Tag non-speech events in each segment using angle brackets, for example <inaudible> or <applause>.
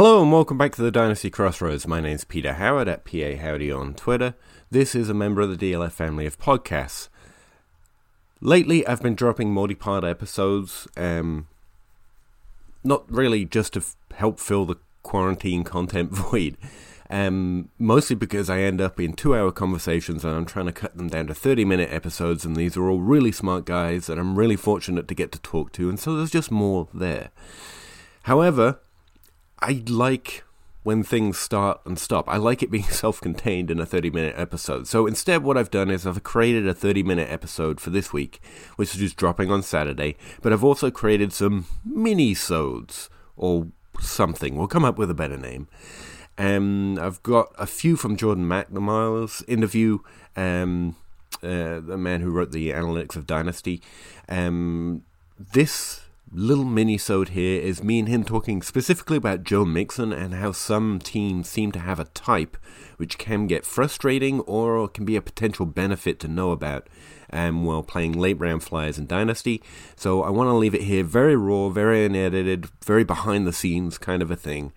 Hello and welcome back to the Dynasty Crossroads. My name's Peter Howard at PA Howdy on Twitter. This is a member of the DLF family of podcasts. Lately, I've been dropping multi-part episodes, um, not really just to f- help fill the quarantine content <laughs> void, um, mostly because I end up in two-hour conversations and I'm trying to cut them down to 30-minute episodes, and these are all really smart guys that I'm really fortunate to get to talk to, and so there's just more there. However, I like when things start and stop. I like it being <laughs> self contained in a 30 minute episode. So instead, what I've done is I've created a 30 minute episode for this week, which is just dropping on Saturday, but I've also created some mini sodes or something. We'll come up with a better name. Um, I've got a few from Jordan McNamara's interview, um, uh, the man who wrote the Analytics of Dynasty. Um, this little mini-sode here is me and him talking specifically about Joe Mixon and how some teams seem to have a type which can get frustrating or can be a potential benefit to know about um, while playing late round flyers in Dynasty. So I want to leave it here very raw, very unedited, very behind the scenes kind of a thing.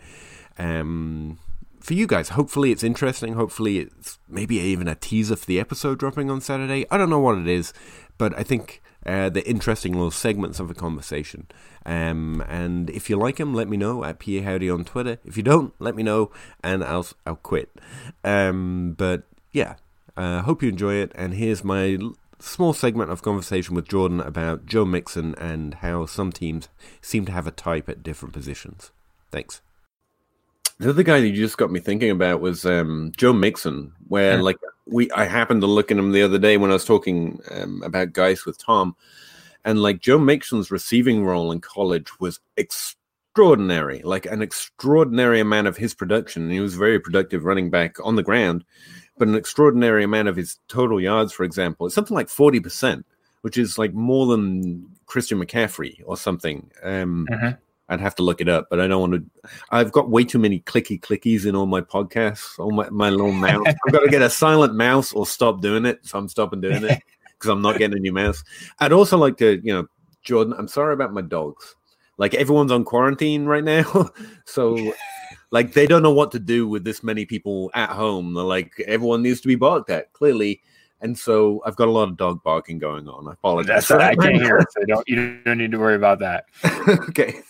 Um, for you guys, hopefully it's interesting. Hopefully it's maybe even a teaser for the episode dropping on Saturday. I don't know what it is, but I think uh, the interesting little segments of a conversation. Um, and if you like them, let me know at PA Howdy on Twitter. If you don't, let me know, and I'll I'll quit. Um, but yeah, uh, hope you enjoy it. And here's my small segment of conversation with Jordan about Joe Mixon and how some teams seem to have a type at different positions. Thanks. The other guy that you just got me thinking about was um, Joe Mixon, where yeah. like we I happened to look at him the other day when I was talking um, about guys with Tom, and like Joe Mixon's receiving role in college was extraordinary, like an extraordinary amount of his production. He was very productive running back on the ground, but an extraordinary amount of his total yards, for example, it's something like forty percent, which is like more than Christian McCaffrey or something. Um, mm-hmm. I'd have to look it up, but I don't want to. I've got way too many clicky clickies in all my podcasts, all my, my little mouse. I've got to get a <laughs> silent mouse or stop doing it. So I'm stopping doing it because I'm not getting a new mouse. I'd also like to, you know, Jordan, I'm sorry about my dogs. Like everyone's on quarantine right now. <laughs> so like they don't know what to do with this many people at home. They're like everyone needs to be barked at, clearly. And so I've got a lot of dog barking going on. I apologize. That's what I can't hear. <laughs> So don't you don't need to worry about that. <laughs> okay.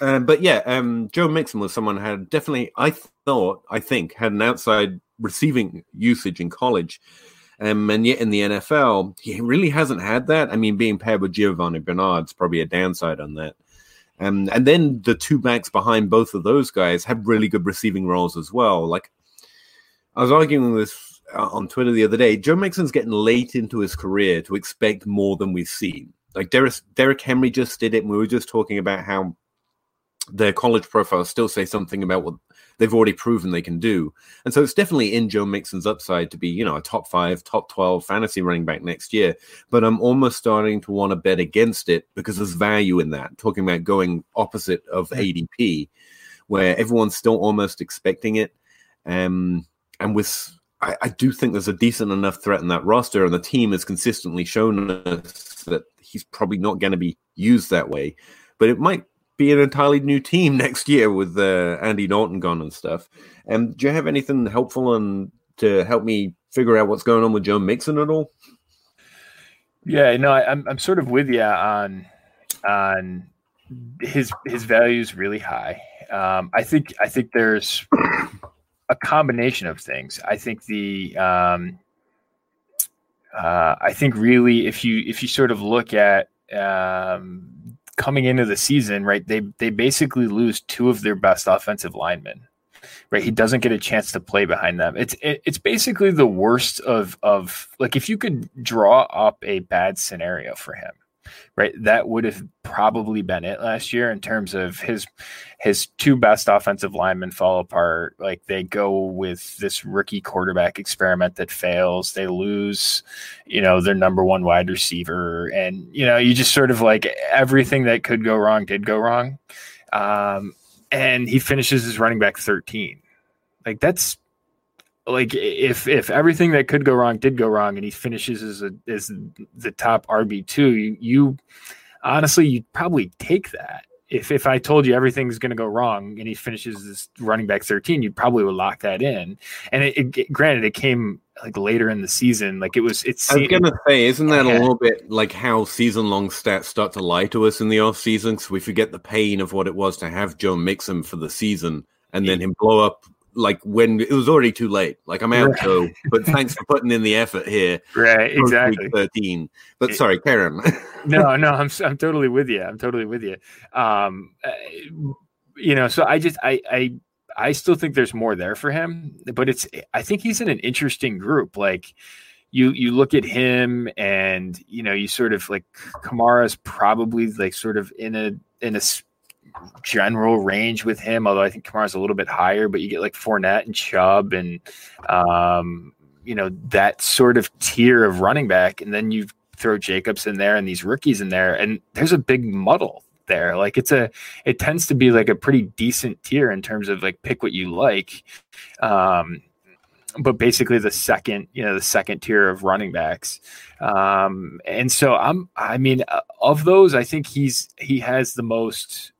Um, but yeah, um, Joe Mixon was someone who had definitely, I thought, I think, had an outside receiving usage in college. Um, and yet in the NFL, he really hasn't had that. I mean, being paired with Giovani Bernard's probably a downside on that. Um, and then the two backs behind both of those guys have really good receiving roles as well. Like I was arguing with this on Twitter the other day. Joe Mixon's getting late into his career to expect more than we've seen. Like Derek, Derrick Henry just did it, and we were just talking about how their college profiles still say something about what they've already proven they can do. And so it's definitely in Joe Mixon's upside to be, you know, a top five, top 12 fantasy running back next year. But I'm almost starting to want to bet against it because there's value in that. Talking about going opposite of ADP, where everyone's still almost expecting it. Um, and with, I, I do think there's a decent enough threat in that roster, and the team has consistently shown us that he's probably not going to be used that way. But it might be an entirely new team <laughs> next year with uh, Andy Dalton gone and stuff. And do you have anything helpful and to help me figure out what's going on with Joe Mixon at all? Yeah, no, I, am I'm sort of with you on on his his value is really high. Um, I think I think there's a combination of things. I think the um, uh, I think really if you if you sort of look at um, coming into the season, right, they they basically lose two of their best offensive linemen. right? He doesn't get a chance to play behind them. It's it, it's basically the worst of of like if you could draw up a bad scenario for him, right? That would have probably been it last year in terms of his his two best offensive linemen fall apart. Like they go with this rookie quarterback experiment that fails. They lose, you know, their number one wide receiver, and you know, you just sort of like everything that could go wrong did go wrong. Um, and he finishes his running back 13. Like that's like if if everything that could go wrong did go wrong and he finishes as a as the top RB two, you, you honestly you'd probably take that. If if I told you everything's going to go wrong and he finishes as running back thirteen, you probably would lock that in. And it, it, granted, it came like later in the season. Like it was. It's. I was gonna say, isn't that a little bit like how season long stats start to lie to us in the off season? So we forget the pain of what it was to have Joe Mixon for the season and then him blow up like when it was already too late. Like I'm out, right. but <laughs> thanks for putting in the effort here. Right, exactly. Thirteen, but sorry, Karen. <laughs> no, no, I'm I'm totally with you. I'm totally with you. Um, uh, you know, so I just I I I still think there's more there for him, but it's I think he's in an interesting group. Like you you look at him and you know you sort of like Kamara's probably like sort of in a in a general range with him, although I think Kamara's a little bit higher, but you get like Fournette and Chubb and um, you know, that sort of tier of running back, and then you throw Jacobs in there and these rookies in there, and there's a big muddle there. Like it's a it tends to be like a pretty decent tier in terms of like pick what you like. Um but basically the second, you know, the second tier of running backs. Um, and so I'm, I mean, of those, I think he's, he has the most,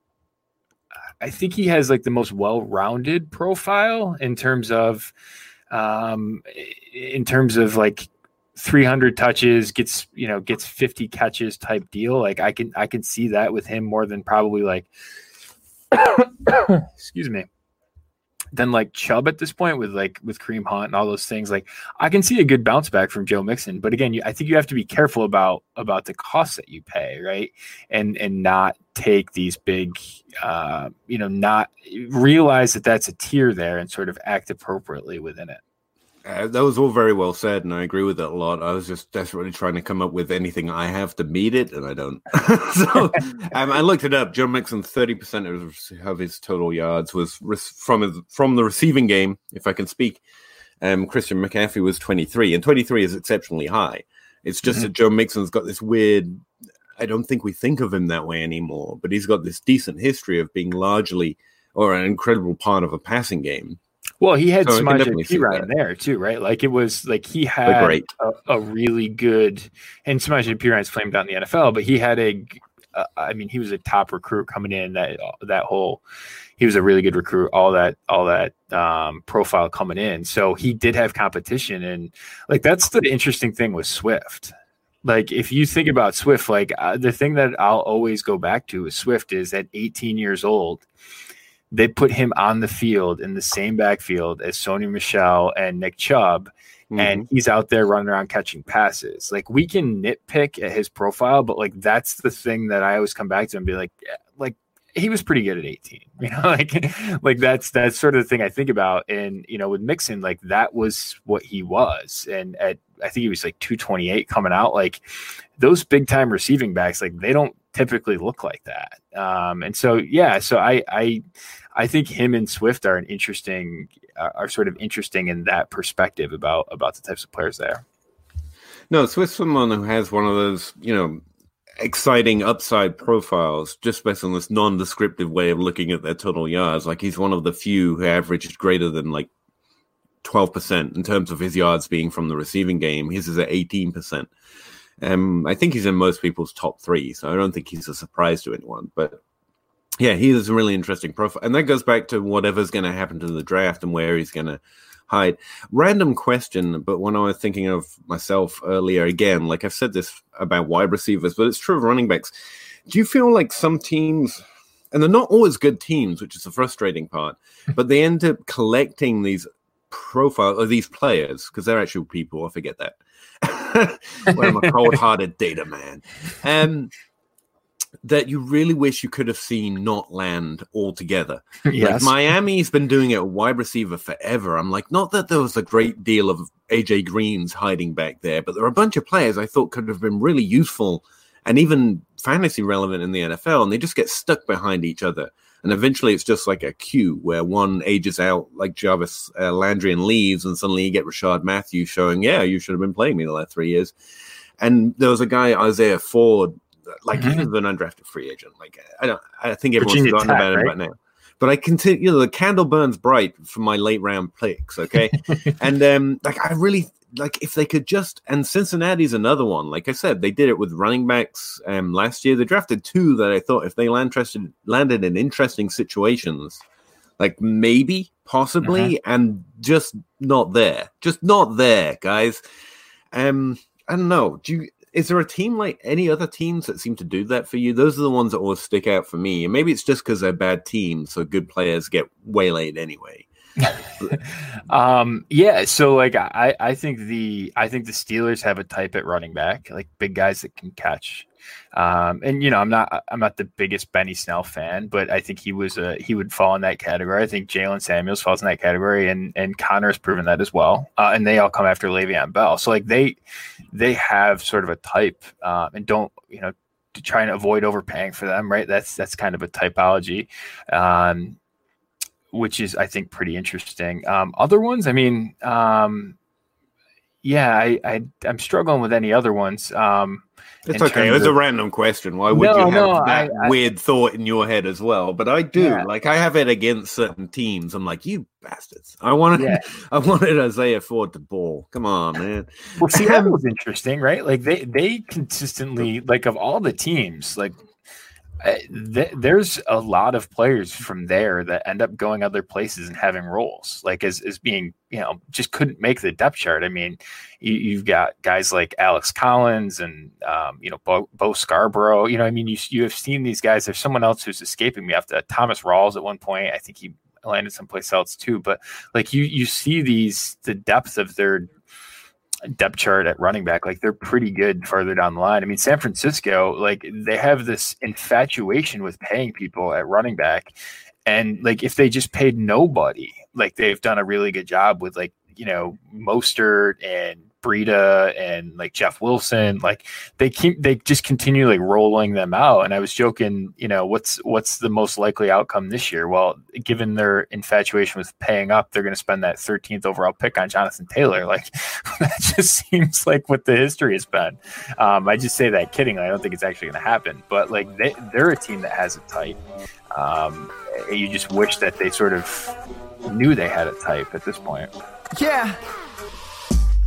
I think he has like the most well-rounded profile in terms of um in terms of like 300 touches gets you know gets 50 catches type deal. Like i can i can see that with him more than probably like <coughs> excuse me than like Chubb at this point with like with Kareem Hunt and all those things. Like I can see a good bounce back from Joe Mixon, but again, you, I think you have to be careful about about the costs that you pay, right? And and not take these big, uh, you know, not realize that that's a tier there and sort of act appropriately within it. Uh, that was all very well said, and I agree with it a lot. I was just desperately trying to come up with anything I have to meet it, and I don't. <laughs> so <laughs> um, I looked it up. Joe Mixon, thirty percent of his total yards was from his, from the receiving game, if I can speak. Um, Christian McCaffrey was twenty three, and twenty three is exceptionally high. It's just mm-hmm. that Joe Mixon's got this weird. I don't think we think of him that way anymore, but he's got this decent history of being largely or an incredible part of a passing game well, he had so Samaje Perine there too, right? Like it was like he had a, a, really good, and Samaje Perine's flamed out in the NFL, but he had a, uh, I mean, he was a top recruit coming in that that whole. He was a really good recruit. All that, all that um, profile coming in. So he did have competition, and like that's the interesting thing with Swift. Like if you think about Swift, like uh, the thing that I'll always go back to with Swift is at 18 years old they put him on the field in the same backfield as Sony Michel and Nick Chubb. Mm-hmm. And he's out there running around catching passes. Like we can nitpick at his profile, but like that's the thing that I always come back to and be like, yeah, like he was pretty good at 18 <laughs> you know like like that's that's sort of the thing i think about and you know with mixon like that was what he was and at i think he was like 228 coming out like those big time receiving backs like they don't typically look like that. Um, and so, yeah, so I, I, I think him and Swift are an interesting, are sort of interesting in that perspective about about the types of players there. No, Swift's someone who has one of those, you know, exciting upside profiles just based on this non-descriptive way of looking at their total yards. Like he's one of the few who averaged greater than like 12% in terms of his yards being from the receiving game. His is at 18%. Um, I think he's in most people's top three, so I don't think he's a surprise to anyone. But yeah, he is a really interesting profile, and that goes back to whatever's going to happen to the draft and where he's going to hide. Random question, but when I was thinking of myself earlier, again, like I've said this about wide receivers, but it's true of running backs. Do you feel like some teams, and they're not always good teams, which is the frustrating part, <laughs> but they end up collecting these profile of these players because they're actual people. I forget that. <laughs> I'm a cold-hearted data man. Um, that you really wish you could have seen not land altogether. yes. Like Miami's been doing it wide receiver forever. I'm like, not that there was a great deal of AJ Greens hiding back there, but there are a bunch of players I thought could have been really useful and even fantasy relevant in the NFL, and they just get stuck behind each other. And eventually it's just like a queue where one ages out like Jarvis uh, Landry and leaves, and suddenly you get Rishard Matthews showing, yeah, you should have been playing me the last three years. And there was a guy, Isaiah Ford, like mm-hmm. he was an undrafted free agent. Like I don't, I think everyone's Virginia forgotten Tech, about him right now. But I continue, you know, the candle burns bright for my late round picks. Okay, <laughs> and um, like I really like if they could just and Cincinnati's another one. Like I said, they did it with running backs um, last year. They drafted two that I thought if they land trusted, landed in interesting situations, like maybe, possibly, uh-huh. and just not there. Just not there, guys. Um, I don't know. Do you is there a team like any other teams that seem to do that for you? Those are the ones that always stick out for me. And maybe it's just because they're bad teams, so good players get waylaid anyway. <laughs> um, yeah, so like I, I think the I think the Steelers have a type at running back, like big guys that can catch. Um, and you know, I'm not I'm not the biggest Benny Snell fan, but I think he was a he would fall in that category. I think Jaylen Samuels falls in that category, and and Conner has proven that as well. Uh, and they all come after Le'Veon Bell, so like they they have sort of a type, uh, and don't you know to try and avoid overpaying for them, right? That's that's kind of a typology. Um, which is I think pretty interesting. Um, other ones, I mean, um, yeah, I, I am struggling with any other ones. Um, it's okay. It was of, a random question. Why would no, you have no, that I, weird I, thought in your head as well? But I do. Yeah. Like I have it against certain teams. I'm like, you bastards. I wanted yeah. <laughs> I wanted Isaiah Ford to ball. Come on, man. Well, see, that <laughs> was interesting, right? Like they they consistently like of all the teams, like th- there's a lot of players from there that end up going other places and having roles, like as, as being, you know, just couldn't make the depth chart. I mean, you, have got guys like Alex Collins and, um, you know, Bo, Bo, Scarborough. You know, I mean, you, you have seen these guys. There's someone else who's escaping me after Thomas Rawls at one point. I think he landed someplace else too. But like you, you see these, the depth of their depth chart at running back, like they're pretty good further down the line. I mean, San Francisco, like they have this infatuation with paying people at running back. And like if they just paid nobody, like they've done a really good job with like, you know, Mostert and Breida and like Jeff Wilson, like they keep they just continue like rolling them out. And I was joking, you know, what's what's the most likely outcome this year? Well, given their infatuation with paying up, they're going to spend that 13th overall pick on Jonathan Taylor. Like <laughs> that just seems like what the history has been. Um, I just say that kiddingly. I don't think it's actually going to happen. But like they they're a team that has a type. Um, you just wish that they sort of knew they had a type at this point. Yeah.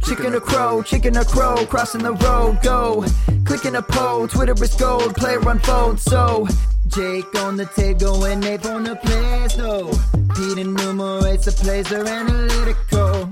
Chicken or crow, chicken or crow, crossing the road, go. Clicking a pole, Twitter is gold, player unfold, so. Jake on the table and Abe on the plays, no. Pete enumerates the plays, they're analytical.